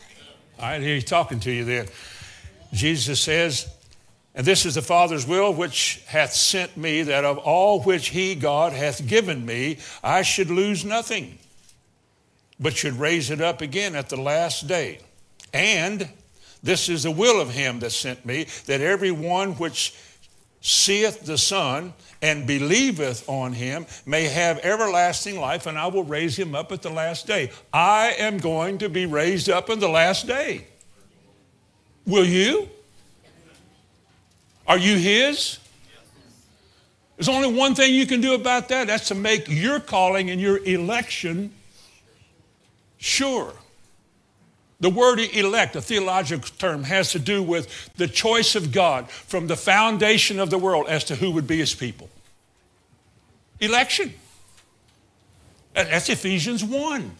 All right, here he's talking to you then. Jesus says, And this is the Father's will which hath sent me, that of all which he, God, hath given me, I should lose nothing, but should raise it up again at the last day. And this is the will of him that sent me, that every one which seeth the Son and believeth on him may have everlasting life, and I will raise him up at the last day. I am going to be raised up in the last day. Will you? Are you his? There's only one thing you can do about that that's to make your calling and your election sure. The word elect, a theological term, has to do with the choice of God from the foundation of the world as to who would be his people. Election. That's Ephesians 1.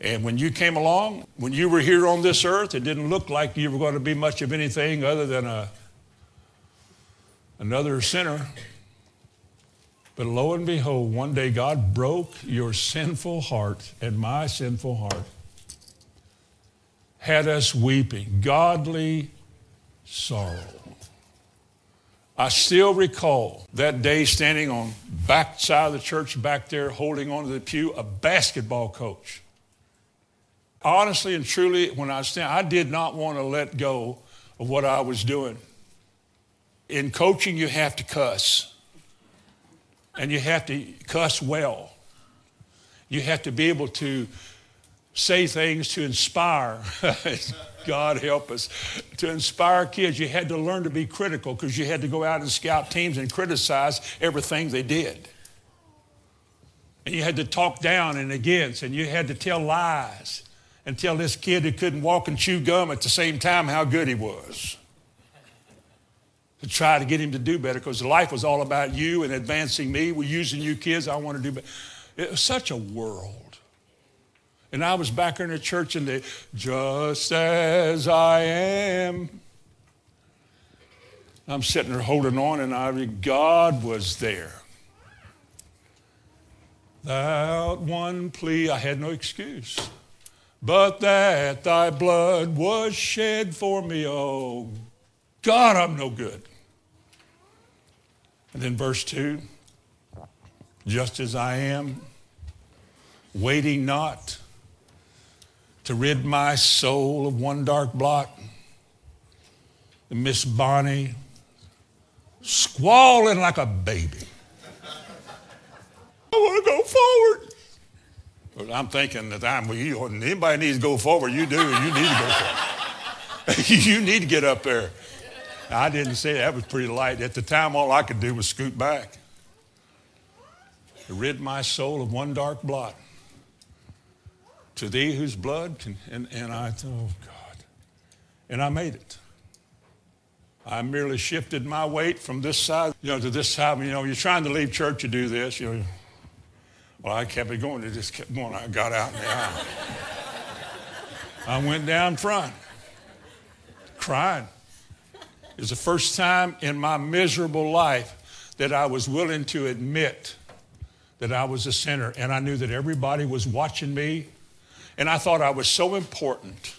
And when you came along, when you were here on this earth, it didn't look like you were going to be much of anything other than a, another sinner. But lo and behold, one day God broke your sinful heart and my sinful heart, had us weeping, godly sorrow. I still recall that day standing on back side of the church back there holding onto the pew, a basketball coach honestly and truly, when I stand, I did not want to let go of what I was doing. In coaching, you have to cuss, and you have to cuss well. You have to be able to say things to inspire. God help us. To inspire kids, you had to learn to be critical because you had to go out and scout teams and criticize everything they did. And you had to talk down and against, and you had to tell lies and tell this kid who couldn't walk and chew gum at the same time how good he was. To try to get him to do better because life was all about you and advancing me. We're using you kids. I want to do better. It was such a world. And I was back in the church and they, just as I am. I'm sitting there holding on, and I God was there. Without one plea, I had no excuse but that thy blood was shed for me. Oh, God, I'm no good. And then verse 2 just as I am, waiting not to rid my soul of one dark blot. And Miss Bonnie squalling like a baby. I want to go forward. I'm thinking that I'm, you, anybody needs to go forward, you do, you need to go forward. you need to get up there. I didn't say that was pretty light. At the time, all I could do was scoot back. To rid my soul of one dark blot. To thee whose blood can, and, and I, oh God. And I made it. I merely shifted my weight from this side, you know, to this side. You know, you're trying to leave church, you do this. You know, well, I kept it going. It just kept going. I got out in the aisle. I went down front, crying. It was the first time in my miserable life that I was willing to admit that I was a sinner. And I knew that everybody was watching me. And I thought I was so important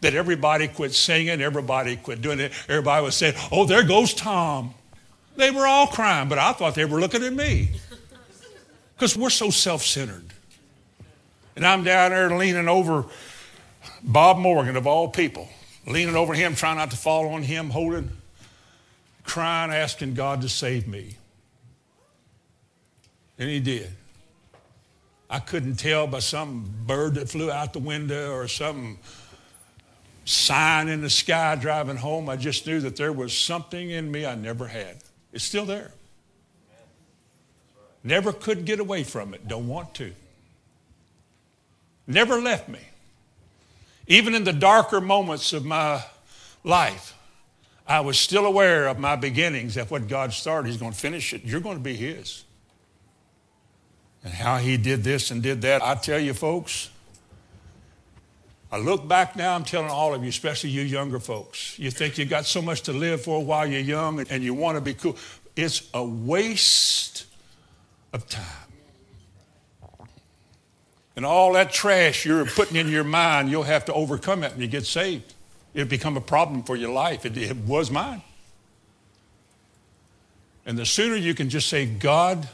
that everybody quit singing, everybody quit doing it. Everybody was saying, Oh, there goes Tom. They were all crying, but I thought they were looking at me because we're so self centered. And I'm down there leaning over Bob Morgan, of all people, leaning over him, trying not to fall on him, holding, crying, asking God to save me. And he did. I couldn't tell by some bird that flew out the window or some sign in the sky driving home. I just knew that there was something in me I never had. It's still there. Never could get away from it. Don't want to. Never left me. Even in the darker moments of my life, I was still aware of my beginnings, that what God started, He's going to finish it. You're going to be His. And how He did this and did that. I tell you, folks, I look back now, I'm telling all of you, especially you younger folks, you think you got so much to live for while you're young and you want to be cool. It's a waste of time. And all that trash you're putting in your mind, you'll have to overcome it when you get saved. It'll become a problem for your life. It, it was mine. And the sooner you can just say, God,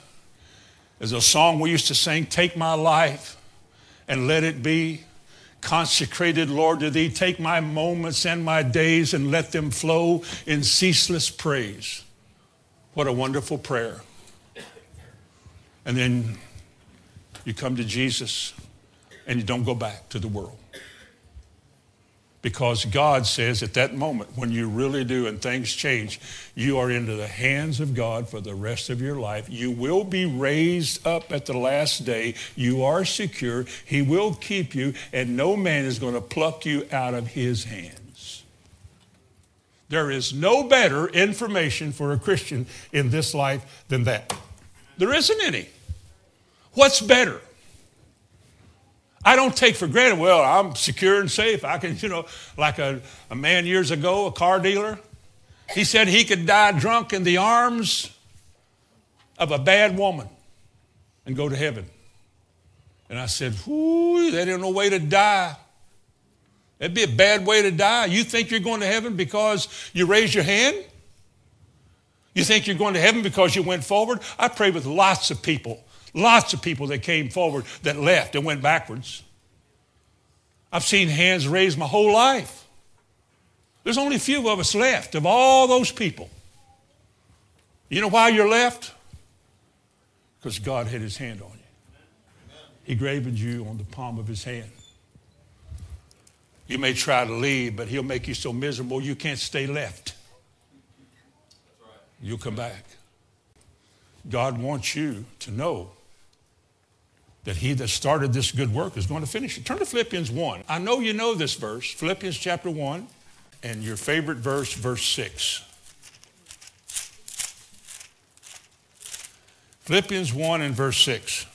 as a song we used to sing, take my life and let it be consecrated, Lord, to thee. Take my moments and my days and let them flow in ceaseless praise. What a wonderful prayer. And then you come to Jesus and you don't go back to the world. Because God says at that moment, when you really do and things change, you are into the hands of God for the rest of your life. You will be raised up at the last day. You are secure. He will keep you, and no man is going to pluck you out of his hands. There is no better information for a Christian in this life than that. There isn't any. What's better? I don't take for granted, well, I'm secure and safe. I can, you know, like a, a man years ago, a car dealer, he said he could die drunk in the arms of a bad woman and go to heaven. And I said, whoo, that ain't no way to die. That'd be a bad way to die. You think you're going to heaven because you raised your hand? You think you're going to heaven because you went forward? I pray with lots of people Lots of people that came forward that left and went backwards. I've seen hands raised my whole life. There's only a few of us left of all those people. You know why you're left? Because God had his hand on you. He graven you on the palm of his hand. You may try to leave, but he'll make you so miserable you can't stay left. You'll come back. God wants you to know that he that started this good work is going to finish it. Turn to Philippians 1. I know you know this verse, Philippians chapter 1, and your favorite verse, verse 6. Philippians 1 and verse 6.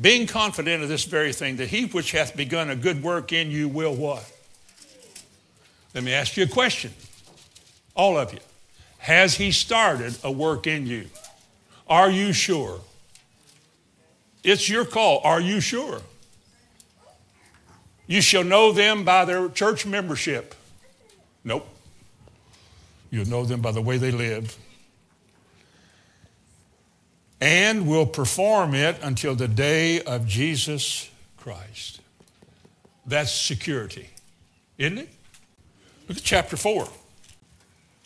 Being confident of this very thing, that he which hath begun a good work in you will what? Let me ask you a question. All of you. Has he started a work in you? Are you sure? It's your call. Are you sure? You shall know them by their church membership. Nope. You'll know them by the way they live. And will perform it until the day of Jesus Christ. That's security, isn't it? Look at chapter 4,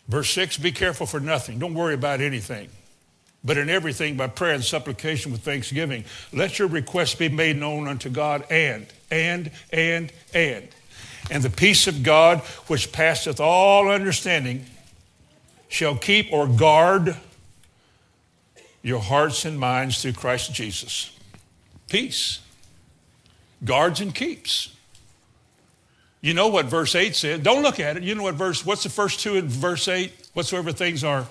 verse 6 Be careful for nothing. Don't worry about anything but in everything by prayer and supplication with thanksgiving. Let your requests be made known unto God and, and, and, and. And the peace of God, which passeth all understanding, shall keep or guard your hearts and minds through Christ Jesus. Peace. Guards and keeps. You know what verse 8 said. Don't look at it. You know what verse, what's the first two in verse 8? Whatsoever things are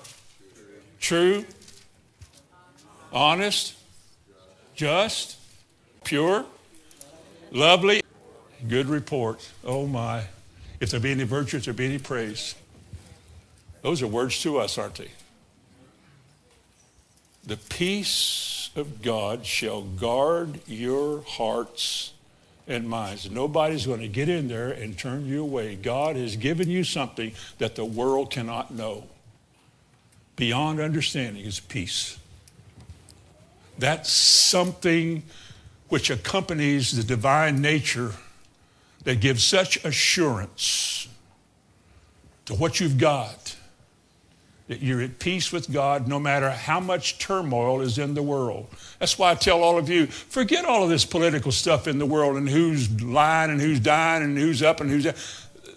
true, honest, just, pure, lovely, good report. Oh my. If there be any virtue, if there be any praise. Those are words to us, aren't they? The peace of God shall guard your hearts and minds. Nobody's going to get in there and turn you away. God has given you something that the world cannot know. Beyond understanding is peace. That's something which accompanies the divine nature that gives such assurance to what you've got that you're at peace with God no matter how much turmoil is in the world. That's why I tell all of you forget all of this political stuff in the world and who's lying and who's dying and who's up and who's down.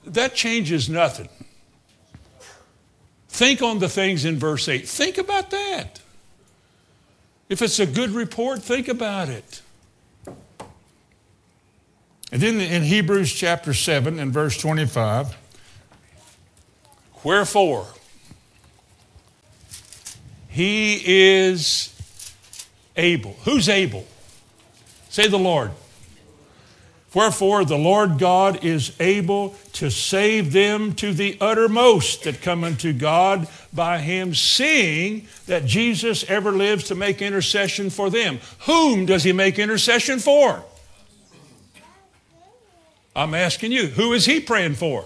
That changes nothing. Think on the things in verse 8. Think about that. If it's a good report, think about it. And then in Hebrews chapter 7 and verse 25, wherefore, he is able. Who's able? Say the Lord. Wherefore, the Lord God is able to save them to the uttermost that come unto God by him, seeing that Jesus ever lives to make intercession for them. Whom does he make intercession for? I'm asking you, who is he praying for?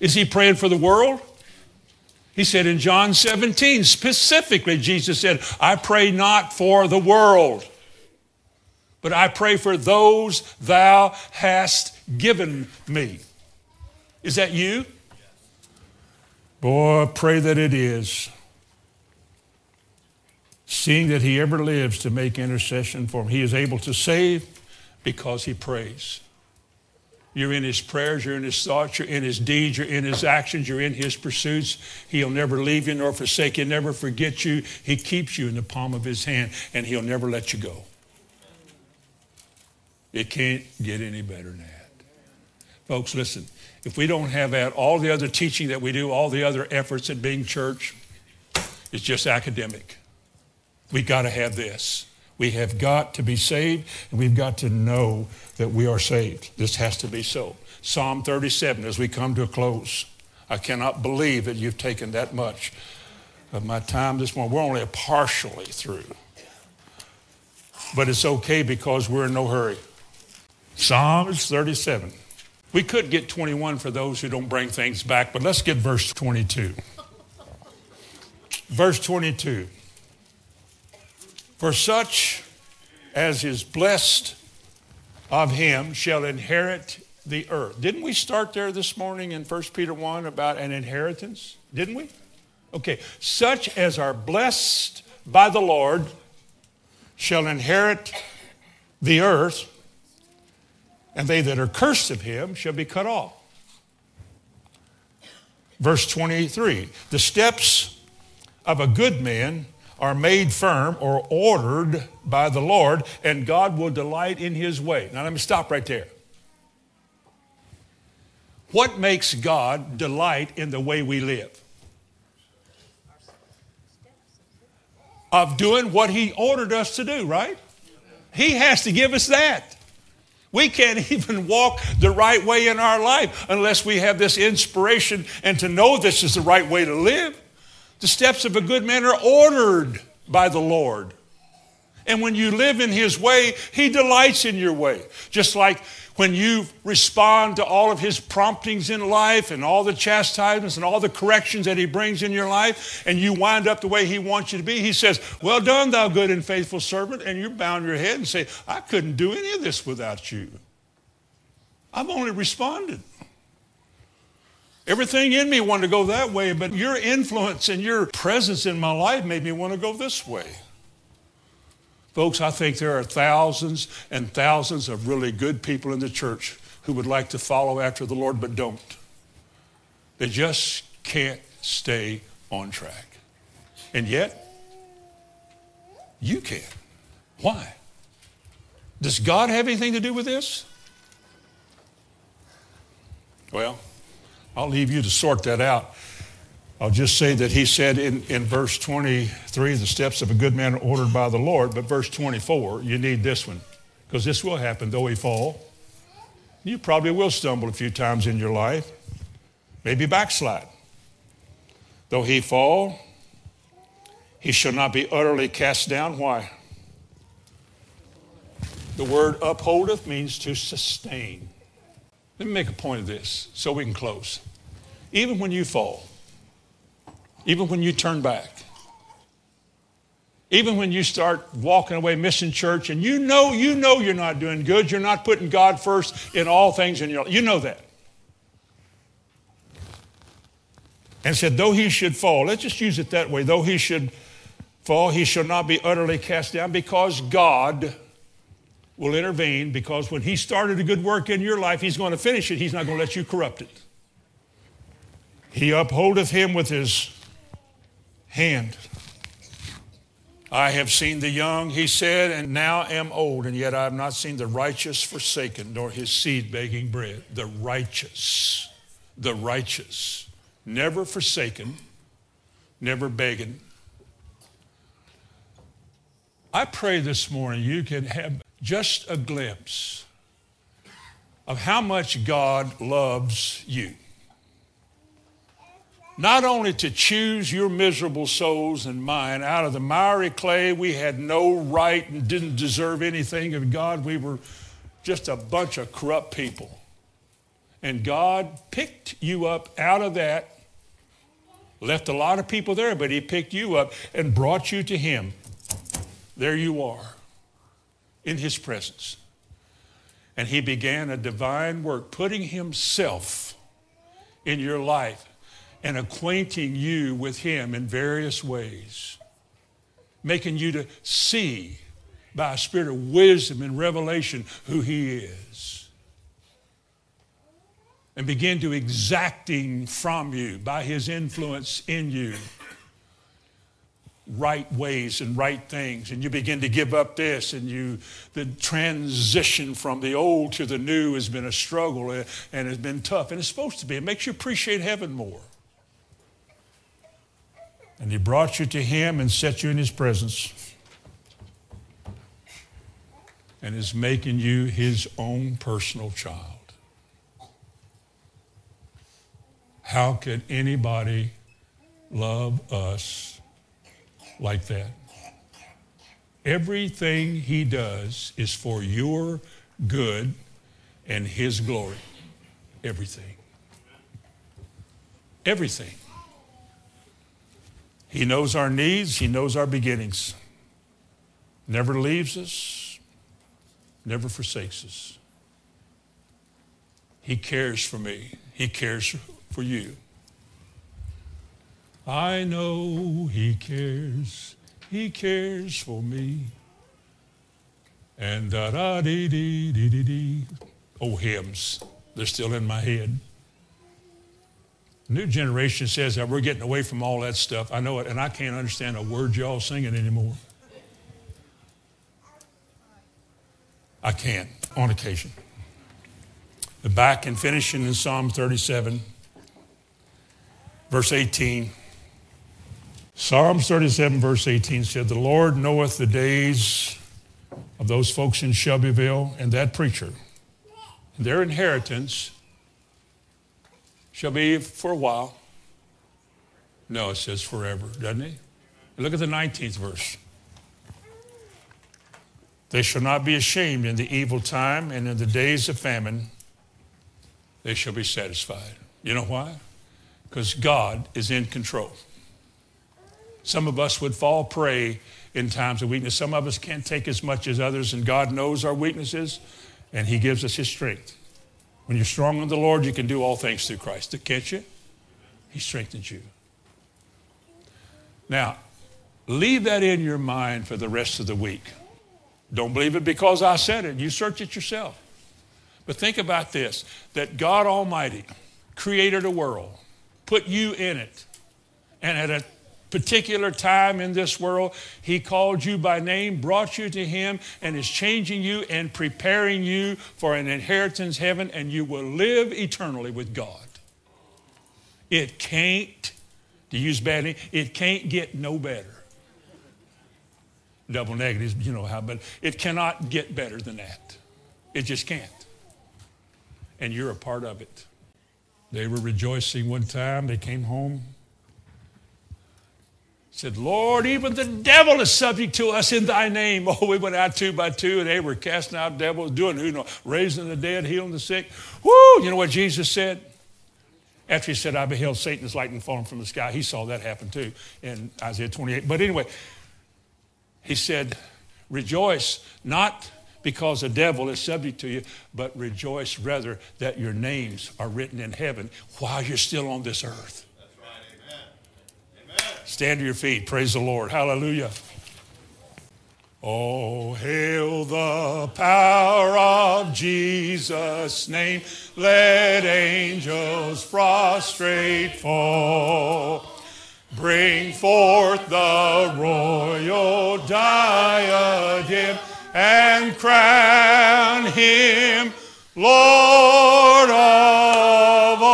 Is he praying for the world? He said in John 17, specifically, Jesus said, I pray not for the world but I pray for those thou hast given me. Is that you? Boy, pray that it is. Seeing that he ever lives to make intercession for him, he is able to save because he prays. You're in his prayers, you're in his thoughts, you're in his deeds, you're in his actions, you're in his pursuits. He'll never leave you nor forsake you, never forget you. He keeps you in the palm of his hand, and he'll never let you go. It can't get any better than that. Folks, listen, if we don't have that, all the other teaching that we do, all the other efforts at being church, it's just academic. We've got to have this. We have got to be saved, and we've got to know that we are saved. This has to be so. Psalm 37, as we come to a close. I cannot believe that you've taken that much of my time this morning. We're only partially through. But it's okay because we're in no hurry. Psalms 37. We could get 21 for those who don't bring things back, but let's get verse 22. verse 22. For such as is blessed of him shall inherit the earth. Didn't we start there this morning in 1 Peter 1 about an inheritance? Didn't we? Okay. Such as are blessed by the Lord shall inherit the earth, and they that are cursed of him shall be cut off. Verse 23 The steps of a good man are made firm or ordered by the Lord, and God will delight in his way. Now, let me stop right there. What makes God delight in the way we live? Of doing what he ordered us to do, right? He has to give us that. We can't even walk the right way in our life unless we have this inspiration and to know this is the right way to live. The steps of a good man are ordered by the Lord. And when you live in His way, He delights in your way. Just like when you respond to all of His promptings in life and all the chastisements and all the corrections that He brings in your life, and you wind up the way He wants you to be, He says, Well done, thou good and faithful servant. And you bow your head and say, I couldn't do any of this without you. I've only responded. Everything in me wanted to go that way, but your influence and your presence in my life made me want to go this way. Folks, I think there are thousands and thousands of really good people in the church who would like to follow after the Lord but don't. They just can't stay on track. And yet, you can. Why? Does God have anything to do with this? Well, I'll leave you to sort that out. I'll just say that he said in, in verse 23, the steps of a good man are ordered by the Lord, but verse 24, you need this one, because this will happen, though he fall. You probably will stumble a few times in your life, maybe backslide. Though he fall, he shall not be utterly cast down. Why? The word upholdeth means to sustain. Let me make a point of this so we can close. Even when you fall, even when you turn back, even when you start walking away missing church and you know you know you're not doing good, you're not putting God first in all things in your life. You know that. And said, though he should fall, let's just use it that way, though he should fall, he shall not be utterly cast down because God will intervene because when He started a good work in your life, He's going to finish it. He's not going to let you corrupt it. He upholdeth him with His hand. I have seen the young, he said, and now am old, and yet I have not seen the righteous forsaken, nor his seed begging bread. The righteous, the righteous, never forsaken, never begging. I pray this morning you can have just a glimpse of how much God loves you. Not only to choose your miserable souls and mine out of the miry clay, we had no right and didn't deserve anything of God. We were just a bunch of corrupt people. And God picked you up out of that, left a lot of people there, but He picked you up and brought you to Him. There you are in his presence. And he began a divine work, putting himself in your life and acquainting you with him in various ways, making you to see by a spirit of wisdom and revelation who he is. and begin to exacting from you by his influence in you right ways and right things. And you begin to give up this and you the transition from the old to the new has been a struggle eh, and has been tough. And it's supposed to be. It makes you appreciate heaven more and he brought you to him and set you in his presence and is making you his own personal child how could anybody love us like that. Everything he does is for your good and his glory. Everything. Everything. He knows our needs, he knows our beginnings. Never leaves us, never forsakes us. He cares for me, he cares for you. I know He cares, He cares for me. And da da dee dee dee dee dee. Oh, hymns, they're still in my head. New generation says that we're getting away from all that stuff. I know it, and I can't understand a word y'all singing anymore. I can, on occasion. The back and finishing in Psalm 37, verse 18. Psalms 37, verse 18 said, The Lord knoweth the days of those folks in Shelbyville and that preacher. Their inheritance shall be for a while. No, it says forever, doesn't it? Look at the 19th verse. They shall not be ashamed in the evil time, and in the days of famine, they shall be satisfied. You know why? Because God is in control. Some of us would fall prey in times of weakness. Some of us can't take as much as others, and God knows our weaknesses, and He gives us His strength. When you're strong in the Lord, you can do all things through Christ. Can't you? He strengthens you. Now, leave that in your mind for the rest of the week. Don't believe it because I said it. You search it yourself. But think about this that God Almighty created a world, put you in it, and at a particular time in this world. He called you by name, brought you to Him, and is changing you and preparing you for an inheritance heaven, and you will live eternally with God. It can't, to use bad it can't get no better. Double negatives, you know how, but it cannot get better than that. It just can't. And you're a part of it. They were rejoicing one time. They came home said, Lord, even the devil is subject to us in thy name. Oh, we went out two by two and they were casting out devils, doing, you know, raising the dead, healing the sick. Woo! You know what Jesus said? After he said, I beheld Satan's lightning falling from the sky, he saw that happen too in Isaiah 28. But anyway, he said, Rejoice, not because the devil is subject to you, but rejoice rather that your names are written in heaven while you're still on this earth. Stand to your feet. Praise the Lord. Hallelujah. Oh, hail the power of Jesus' name. Let angels prostrate fall. Bring forth the royal diadem and crown him Lord of all.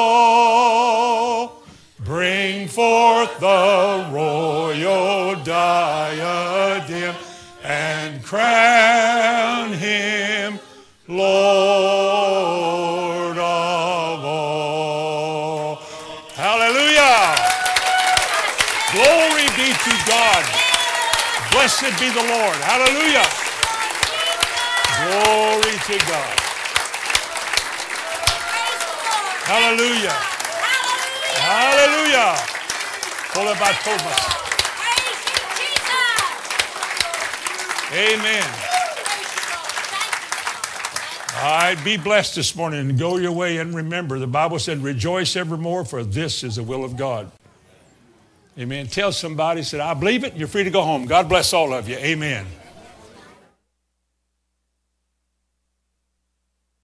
Blessed be the Lord. Hallelujah. Glory to God. Hallelujah. Hallelujah. Pull it by Thomas. Amen. All right, be blessed this morning and go your way and remember the Bible said, rejoice evermore, for this is the will of God. Amen. Tell somebody, said, I believe it, you're free to go home. God bless all of you. Amen.